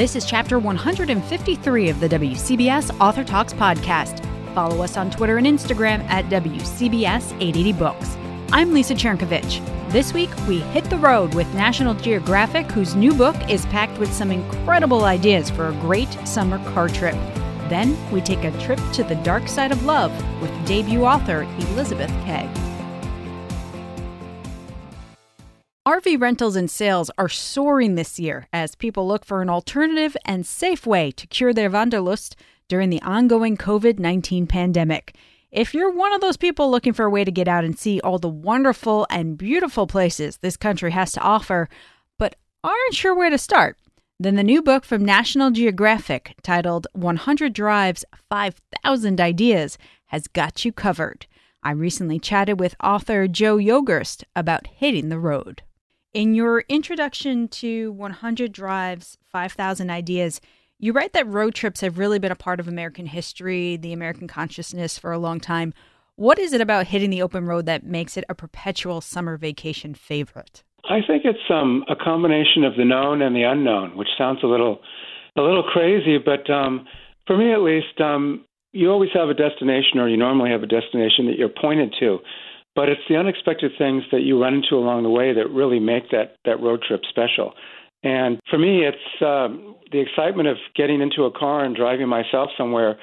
This is chapter 153 of the WCBS Author Talks podcast. Follow us on Twitter and Instagram at WCBS 880 Books. I'm Lisa Chernkovich. This week, we hit the road with National Geographic, whose new book is packed with some incredible ideas for a great summer car trip. Then, we take a trip to the dark side of love with debut author Elizabeth Kay. RV rentals and sales are soaring this year as people look for an alternative and safe way to cure their wanderlust during the ongoing COVID 19 pandemic. If you're one of those people looking for a way to get out and see all the wonderful and beautiful places this country has to offer, but aren't sure where to start, then the new book from National Geographic titled 100 Drives 5,000 Ideas has got you covered. I recently chatted with author Joe Yogerst about hitting the road. In your introduction to 100 Drives 5,000 Ideas, you write that road trips have really been a part of American history, the American consciousness for a long time. What is it about hitting the open road that makes it a perpetual summer vacation favorite? I think it's um, a combination of the known and the unknown, which sounds a little a little crazy, but um, for me at least, um, you always have a destination, or you normally have a destination that you're pointed to. But it's the unexpected things that you run into along the way that really make that that road trip special. And for me, it's um, the excitement of getting into a car and driving myself somewhere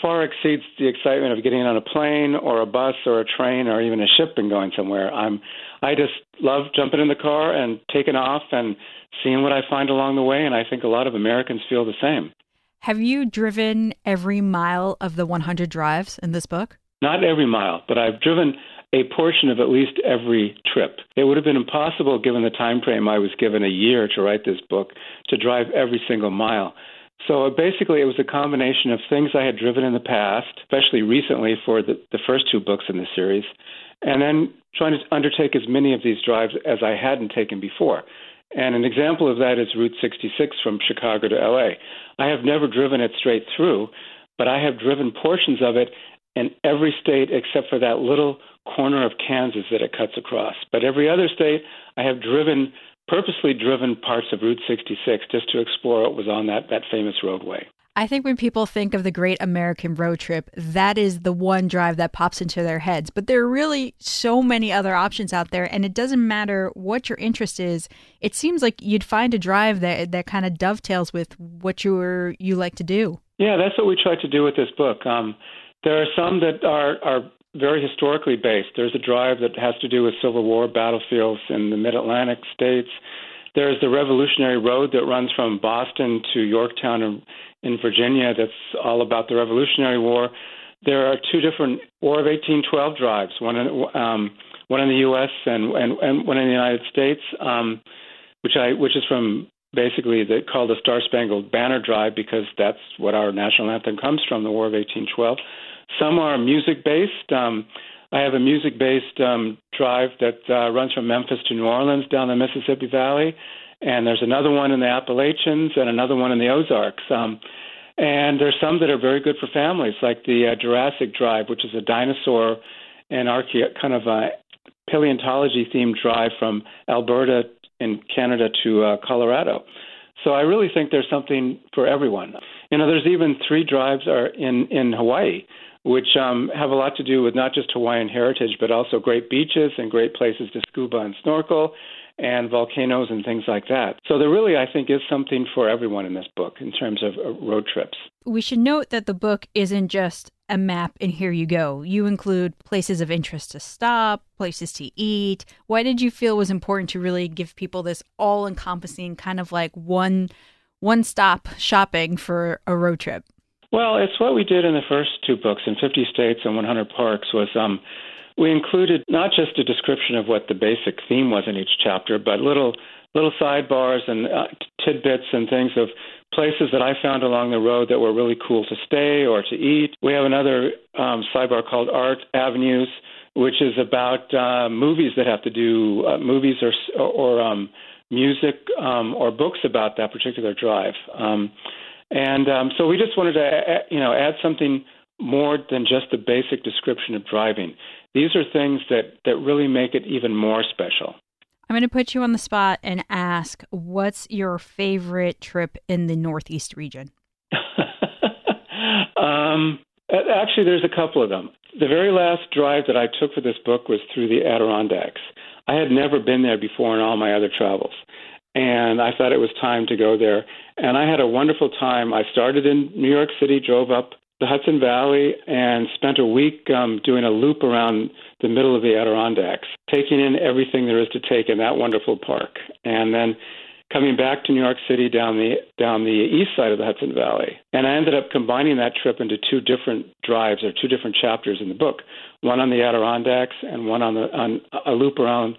far exceeds the excitement of getting on a plane or a bus or a train or even a ship and going somewhere. I'm I just love jumping in the car and taking off and seeing what I find along the way and I think a lot of Americans feel the same. Have you driven every mile of the 100 drives in this book? Not every mile, but I've driven a portion of at least every trip. It would have been impossible, given the time frame I was given a year to write this book, to drive every single mile. So uh, basically, it was a combination of things I had driven in the past, especially recently for the, the first two books in the series, and then trying to undertake as many of these drives as I hadn't taken before. And an example of that is Route 66 from Chicago to LA. I have never driven it straight through, but I have driven portions of it in every state except for that little corner of Kansas that it cuts across. But every other state, I have driven, purposely driven parts of Route 66 just to explore what was on that, that famous roadway. I think when people think of the great American road trip, that is the one drive that pops into their heads. But there are really so many other options out there, and it doesn't matter what your interest is. It seems like you'd find a drive that that kind of dovetails with what you you like to do. Yeah, that's what we tried to do with this book. Um, there are some that are are very historically based. There's a drive that has to do with Civil War battlefields in the Mid Atlantic states. There's the Revolutionary Road that runs from Boston to Yorktown in, in Virginia. That's all about the Revolutionary War. There are two different War of 1812 drives, one in, um, one in the U.S. and, and, and one in the United States, um, which I which is from basically the, called the Star Spangled Banner Drive because that's what our national anthem comes from, the War of 1812. Some are music based. Um, I have a music based um, drive that uh, runs from Memphis to New Orleans down the Mississippi Valley. And there's another one in the Appalachians and another one in the Ozarks. Um, and there's some that are very good for families, like the uh, Jurassic Drive, which is a dinosaur and archae- kind of a paleontology themed drive from Alberta in Canada to uh, Colorado. So I really think there's something for everyone. You know, there's even three drives are in in Hawaii which um, have a lot to do with not just Hawaiian heritage, but also great beaches and great places to scuba and snorkel and volcanoes and things like that. So there really, I think, is something for everyone in this book in terms of uh, road trips. We should note that the book isn't just a map and here you go. You include places of interest to stop, places to eat. Why did you feel was important to really give people this all-encompassing kind of like one one-stop shopping for a road trip? Well, it's what we did in the first two books in 50 states and 100 parks was um, we included not just a description of what the basic theme was in each chapter, but little little sidebars and uh, tidbits and things of places that I found along the road that were really cool to stay or to eat. We have another um, sidebar called Art Avenues, which is about uh, movies that have to do uh, movies or or um, music um, or books about that particular drive. Um, and um, so we just wanted to, you know, add something more than just the basic description of driving. These are things that, that really make it even more special. I'm going to put you on the spot and ask what's your favorite trip in the Northeast region? um, actually, there's a couple of them. The very last drive that I took for this book was through the Adirondacks. I had never been there before in all my other travels. And I thought it was time to go there. And I had a wonderful time. I started in New York City, drove up the Hudson Valley, and spent a week um, doing a loop around the middle of the Adirondacks, taking in everything there is to take in that wonderful park. And then coming back to New York City down the down the east side of the Hudson Valley. And I ended up combining that trip into two different drives or two different chapters in the book, one on the Adirondacks and one on the on a loop around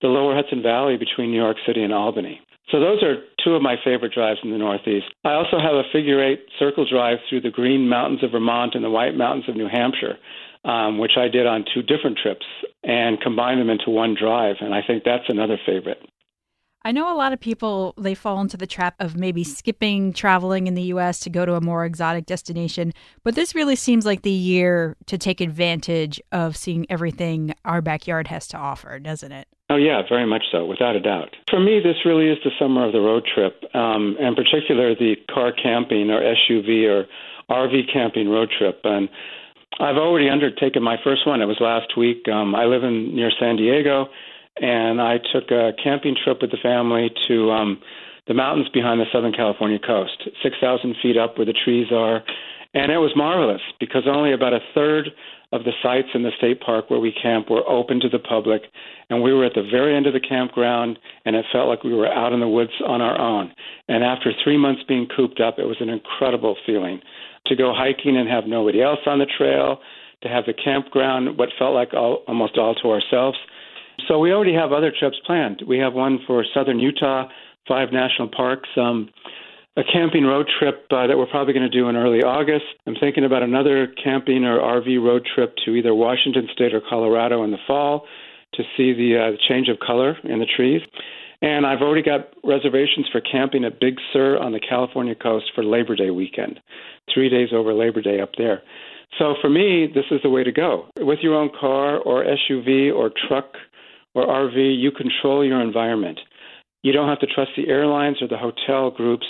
the lower Hudson Valley between New York City and Albany. So those are two of my favorite drives in the Northeast. I also have a figure eight circle drive through the Green Mountains of Vermont and the White Mountains of New Hampshire, um, which I did on two different trips and combined them into one drive. And I think that's another favorite. I know a lot of people they fall into the trap of maybe skipping traveling in the US to go to a more exotic destination, but this really seems like the year to take advantage of seeing everything our backyard has to offer, doesn't it? Oh yeah, very much so, without a doubt. For me, this really is the summer of the road trip, um, and particular the car camping or SUV or RV camping road trip. And I've already undertaken my first one. It was last week. Um, I live in near San Diego and I took a camping trip with the family to um, the mountains behind the Southern California coast, 6,000 feet up where the trees are. And it was marvelous because only about a third of the sites in the state park where we camp were open to the public. And we were at the very end of the campground, and it felt like we were out in the woods on our own. And after three months being cooped up, it was an incredible feeling to go hiking and have nobody else on the trail, to have the campground, what felt like all, almost all to ourselves so we already have other trips planned. We have one for southern Utah, five national parks, um, a camping road trip uh, that we're probably going to do in early August. I'm thinking about another camping or RV road trip to either Washington State or Colorado in the fall to see the uh, change of color in the trees. And I've already got reservations for camping at Big Sur on the California coast for Labor Day weekend, three days over Labor Day up there. So for me, this is the way to go. With your own car or SUV or truck or RV, you control your environment. You don't have to trust the airlines or the hotel groups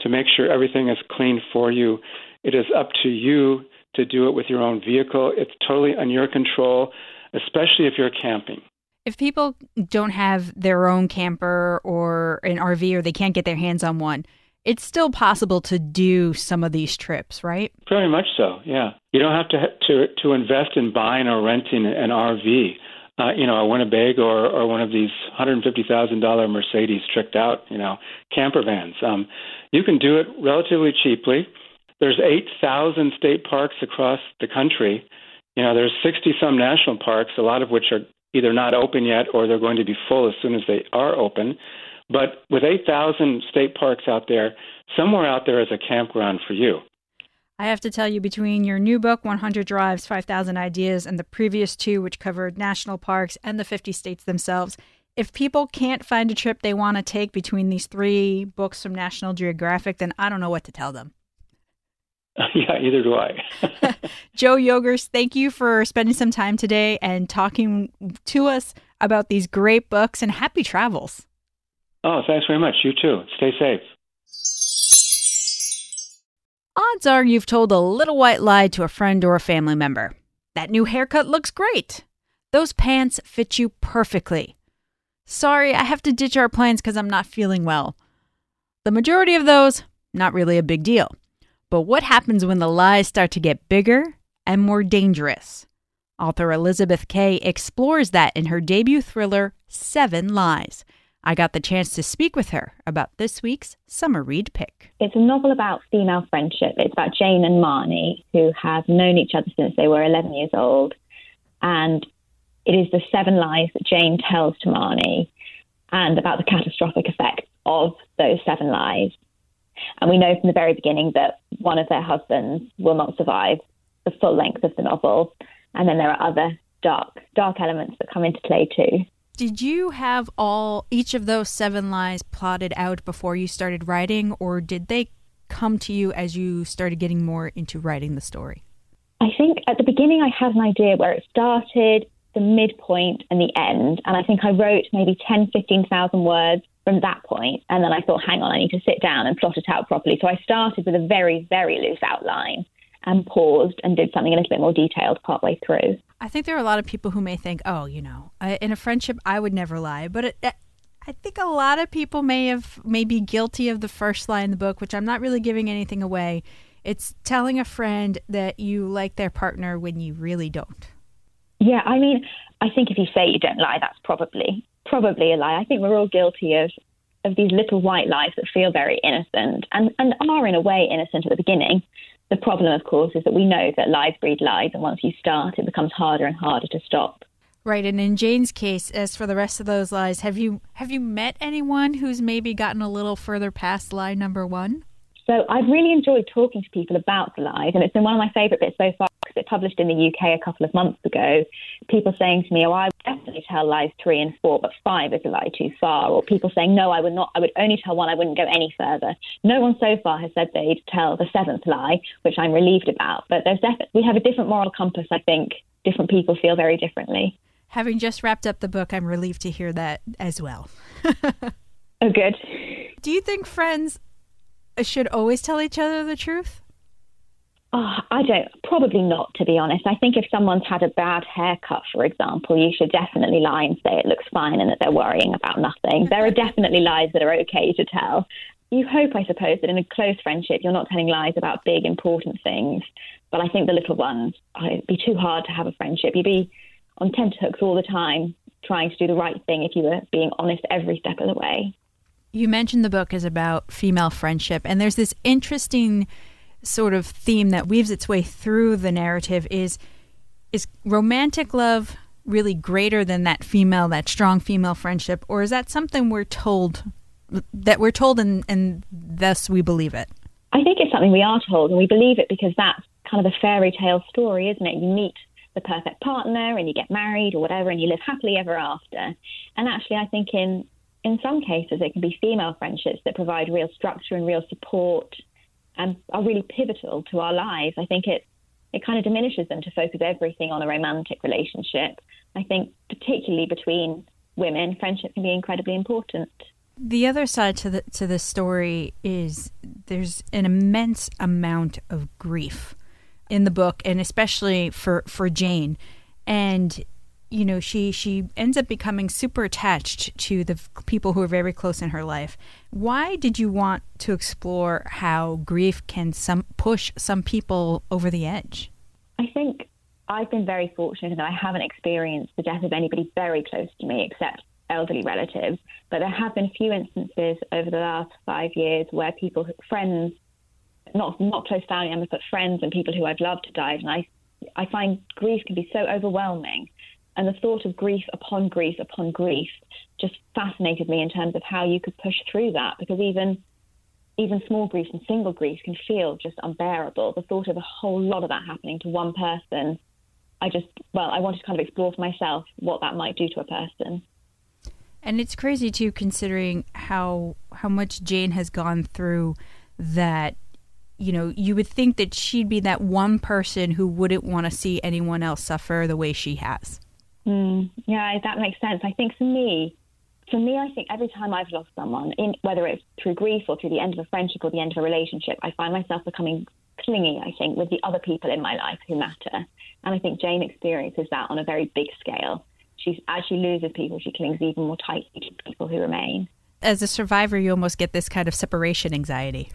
to make sure everything is clean for you. It is up to you to do it with your own vehicle. It's totally on your control, especially if you're camping. If people don't have their own camper or an RV or they can't get their hands on one, it's still possible to do some of these trips, right? Very much so. Yeah, you don't have to to to invest in buying or renting an RV uh, you know, a Winnebago or, or one of these $150,000 Mercedes tricked out, you know, camper vans. Um, you can do it relatively cheaply. There's 8,000 state parks across the country. You know, there's 60 some national parks, a lot of which are either not open yet or they're going to be full as soon as they are open. But with 8,000 state parks out there, somewhere out there is a campground for you. I have to tell you, between your new book, 100 Drives, 5,000 Ideas, and the previous two, which covered national parks and the 50 states themselves, if people can't find a trip they want to take between these three books from National Geographic, then I don't know what to tell them. Yeah, either do I. Joe Yogerst, thank you for spending some time today and talking to us about these great books and happy travels. Oh, thanks very much. You too. Stay safe. Odds are you've told a little white lie to a friend or a family member. That new haircut looks great. Those pants fit you perfectly. Sorry, I have to ditch our plans because I'm not feeling well. The majority of those, not really a big deal. But what happens when the lies start to get bigger and more dangerous? Author Elizabeth Kay explores that in her debut thriller, Seven Lies. I got the chance to speak with her about this week's summer read pick. It's a novel about female friendship. It's about Jane and Marnie, who have known each other since they were 11 years old. And it is the seven lies that Jane tells to Marnie and about the catastrophic effects of those seven lies. And we know from the very beginning that one of their husbands will not survive the full length of the novel. And then there are other dark, dark elements that come into play too. Did you have all each of those seven lies plotted out before you started writing, or did they come to you as you started getting more into writing the story? I think at the beginning I had an idea where it started, the midpoint and the end. And I think I wrote maybe 10, 15,000 words from that point, And then I thought, hang on, I need to sit down and plot it out properly. So I started with a very, very loose outline and paused and did something a little bit more detailed partway through. I think there are a lot of people who may think, oh, you know, in a friendship, I would never lie. But it, I think a lot of people may have may be guilty of the first lie in the book, which I'm not really giving anything away. It's telling a friend that you like their partner when you really don't. Yeah, I mean, I think if you say you don't lie, that's probably probably a lie. I think we're all guilty of of these little white lies that feel very innocent and, and are in a way innocent at the beginning. The problem, of course, is that we know that lies breed lies, and once you start, it becomes harder and harder to stop. Right, and in Jane's case, as for the rest of those lies, have you have you met anyone who's maybe gotten a little further past lie number one? So I've really enjoyed talking to people about the lies, and it's been one of my favourite bits so far because it published in the UK a couple of months ago. People saying to me, "Oh, I would definitely tell lies three and four, but five is a lie too far," or people saying, "No, I would not. I would only tell one. I wouldn't go any further." No one so far has said they'd tell the seventh lie, which I'm relieved about. But there's definitely we have a different moral compass. I think different people feel very differently. Having just wrapped up the book, I'm relieved to hear that as well. oh, good. Do you think friends Uh, should always tell each other the truth? Oh, I don't. Probably not, to be honest. I think if someone's had a bad haircut, for example, you should definitely lie and say it looks fine and that they're worrying about nothing. There are definitely lies that are okay to tell. You hope, I suppose, that in a close friendship, you're not telling lies about big, important things. But I think the little ones, oh, it'd be too hard to have a friendship. You'd be on tenterhooks all the time, trying to do the right thing if you were being honest every step of the way. You mentioned the book is about female friendship, and there's this interesting sort of theme that weaves its way through the narrative is is romantic love really greater than that female that strong female friendship or is that something we're told that we're told and, and thus we believe it? I think it's something we are told and we believe it because that's kind of a fairy tale story isn't it? You meet the perfect partner and you get married or whatever and you live happily ever after. And actually i think in in some cases, it can be female friendships that provide real structure and real support and are really pivotal to our lives. I think it it kind of diminishes them to focus everything on a romantic relationship. I think particularly between women, friendship can be incredibly important. The other side to the to the story is there's an immense amount of grief in the book and especially for for Jane and you know she she ends up becoming super attached to the people who are very close in her life. Why did you want to explore how grief can some push some people over the edge? I think i've been very fortunate that i haven't experienced the death of anybody very close to me except elderly relatives but there have been a few instances over the last five years where people friends not not close family members but friends and people who i've loved have died and i I find grief can be so overwhelming and the thought of grief upon grief upon grief just fascinated me in terms of how you could push through that because even even small grief and single grief can feel just unbearable. The thought of a whole lot of that happening to one person, I just well, I wanted to kind of explore for myself what that might do to a person. And it's crazy too, considering how how much Jane has gone through. That you know, you would think that she'd be that one person who wouldn't want to see anyone else suffer the way she has. Mm, yeah, that makes sense. I think for me, for me, I think every time I've lost someone, in, whether it's through grief or through the end of a friendship or the end of a relationship, I find myself becoming clingy, I think, with the other people in my life who matter. And I think Jane experiences that on a very big scale. She's, as she loses people, she clings even more tightly to people who remain. As a survivor, you almost get this kind of separation anxiety.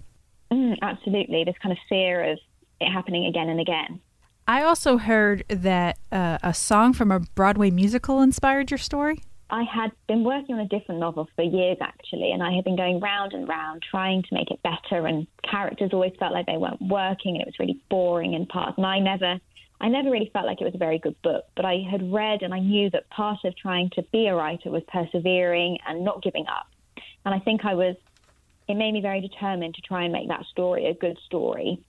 Mm, absolutely. This kind of fear of it happening again and again. I also heard that uh, a song from a Broadway musical inspired your story. I had been working on a different novel for years actually, and I had been going round and round trying to make it better. And characters always felt like they weren't working, and it was really boring in parts. And I never, I never really felt like it was a very good book. But I had read, and I knew that part of trying to be a writer was persevering and not giving up. And I think I was. It made me very determined to try and make that story a good story.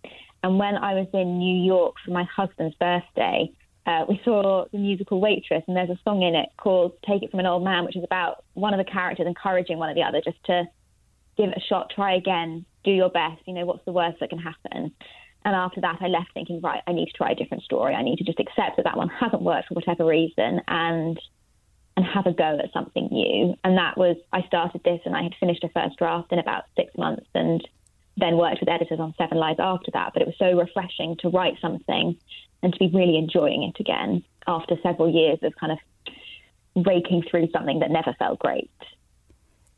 And when I was in New York for my husband's birthday, uh, we saw the musical Waitress, and there's a song in it called Take It From an Old Man, which is about one of the characters encouraging one of the other just to give it a shot, try again, do your best. You know, what's the worst that can happen? And after that, I left thinking, right, I need to try a different story. I need to just accept that that one hasn't worked for whatever reason and and have a go at something new. And that was, I started this and I had finished a first draft in about six months and then worked with editors on Seven Lies after that. But it was so refreshing to write something and to be really enjoying it again after several years of kind of raking through something that never felt great.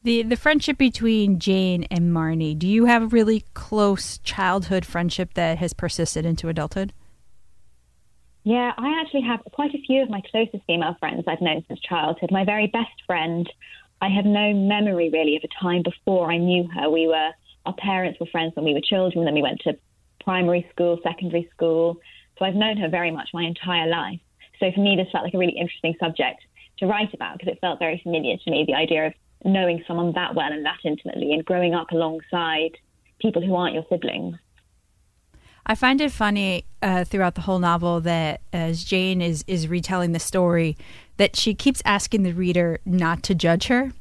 The the friendship between Jane and Marnie, do you have a really close childhood friendship that has persisted into adulthood? Yeah, I actually have quite a few of my closest female friends I've known since childhood. My very best friend, I have no memory really of a time before I knew her. We were our parents were friends when we were children, then we went to primary school, secondary school. So I've known her very much my entire life. So for me, this felt like a really interesting subject to write about because it felt very familiar to me. The idea of knowing someone that well and that intimately and growing up alongside people who aren't your siblings. I find it funny uh, throughout the whole novel that as Jane is is retelling the story, that she keeps asking the reader not to judge her.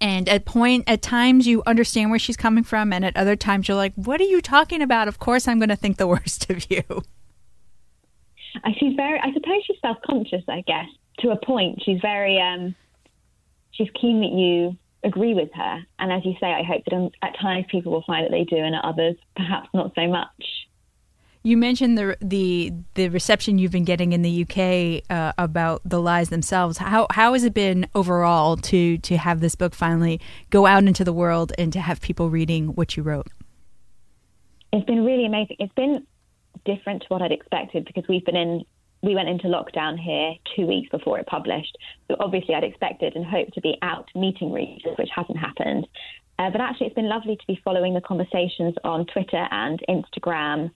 And at point at times you understand where she's coming from, and at other times you're like, "What are you talking about?" Of course, I'm going to think the worst of you. She's very. I suppose she's self conscious. I guess to a point, she's very. Um, she's keen that you agree with her. And as you say, I hope that at times people will find that they do, and at others, perhaps not so much. You mentioned the the the reception you've been getting in the UK uh, about the lies themselves. How how has it been overall to to have this book finally go out into the world and to have people reading what you wrote? It's been really amazing. It's been different to what I'd expected because we've been in we went into lockdown here two weeks before it published. So obviously, I'd expected and hoped to be out meeting readers, which hasn't happened. Uh, but actually, it's been lovely to be following the conversations on Twitter and Instagram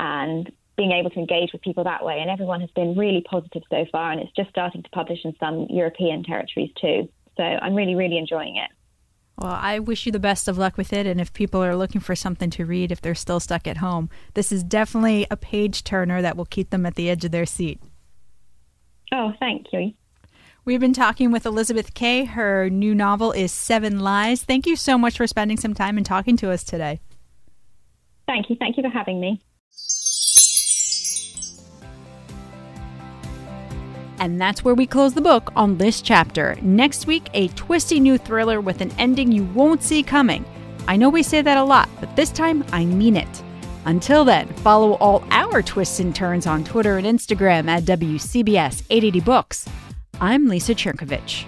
and being able to engage with people that way. And everyone has been really positive so far. And it's just starting to publish in some European territories too. So I'm really, really enjoying it. Well, I wish you the best of luck with it. And if people are looking for something to read, if they're still stuck at home, this is definitely a page turner that will keep them at the edge of their seat. Oh, thank you. We've been talking with Elizabeth Kay. Her new novel is Seven Lies. Thank you so much for spending some time and talking to us today. Thank you. Thank you for having me. And that's where we close the book on this chapter. Next week, a twisty new thriller with an ending you won't see coming. I know we say that a lot, but this time I mean it. Until then, follow all our twists and turns on Twitter and Instagram at WCBS 880 Books. I'm Lisa Cherkovich.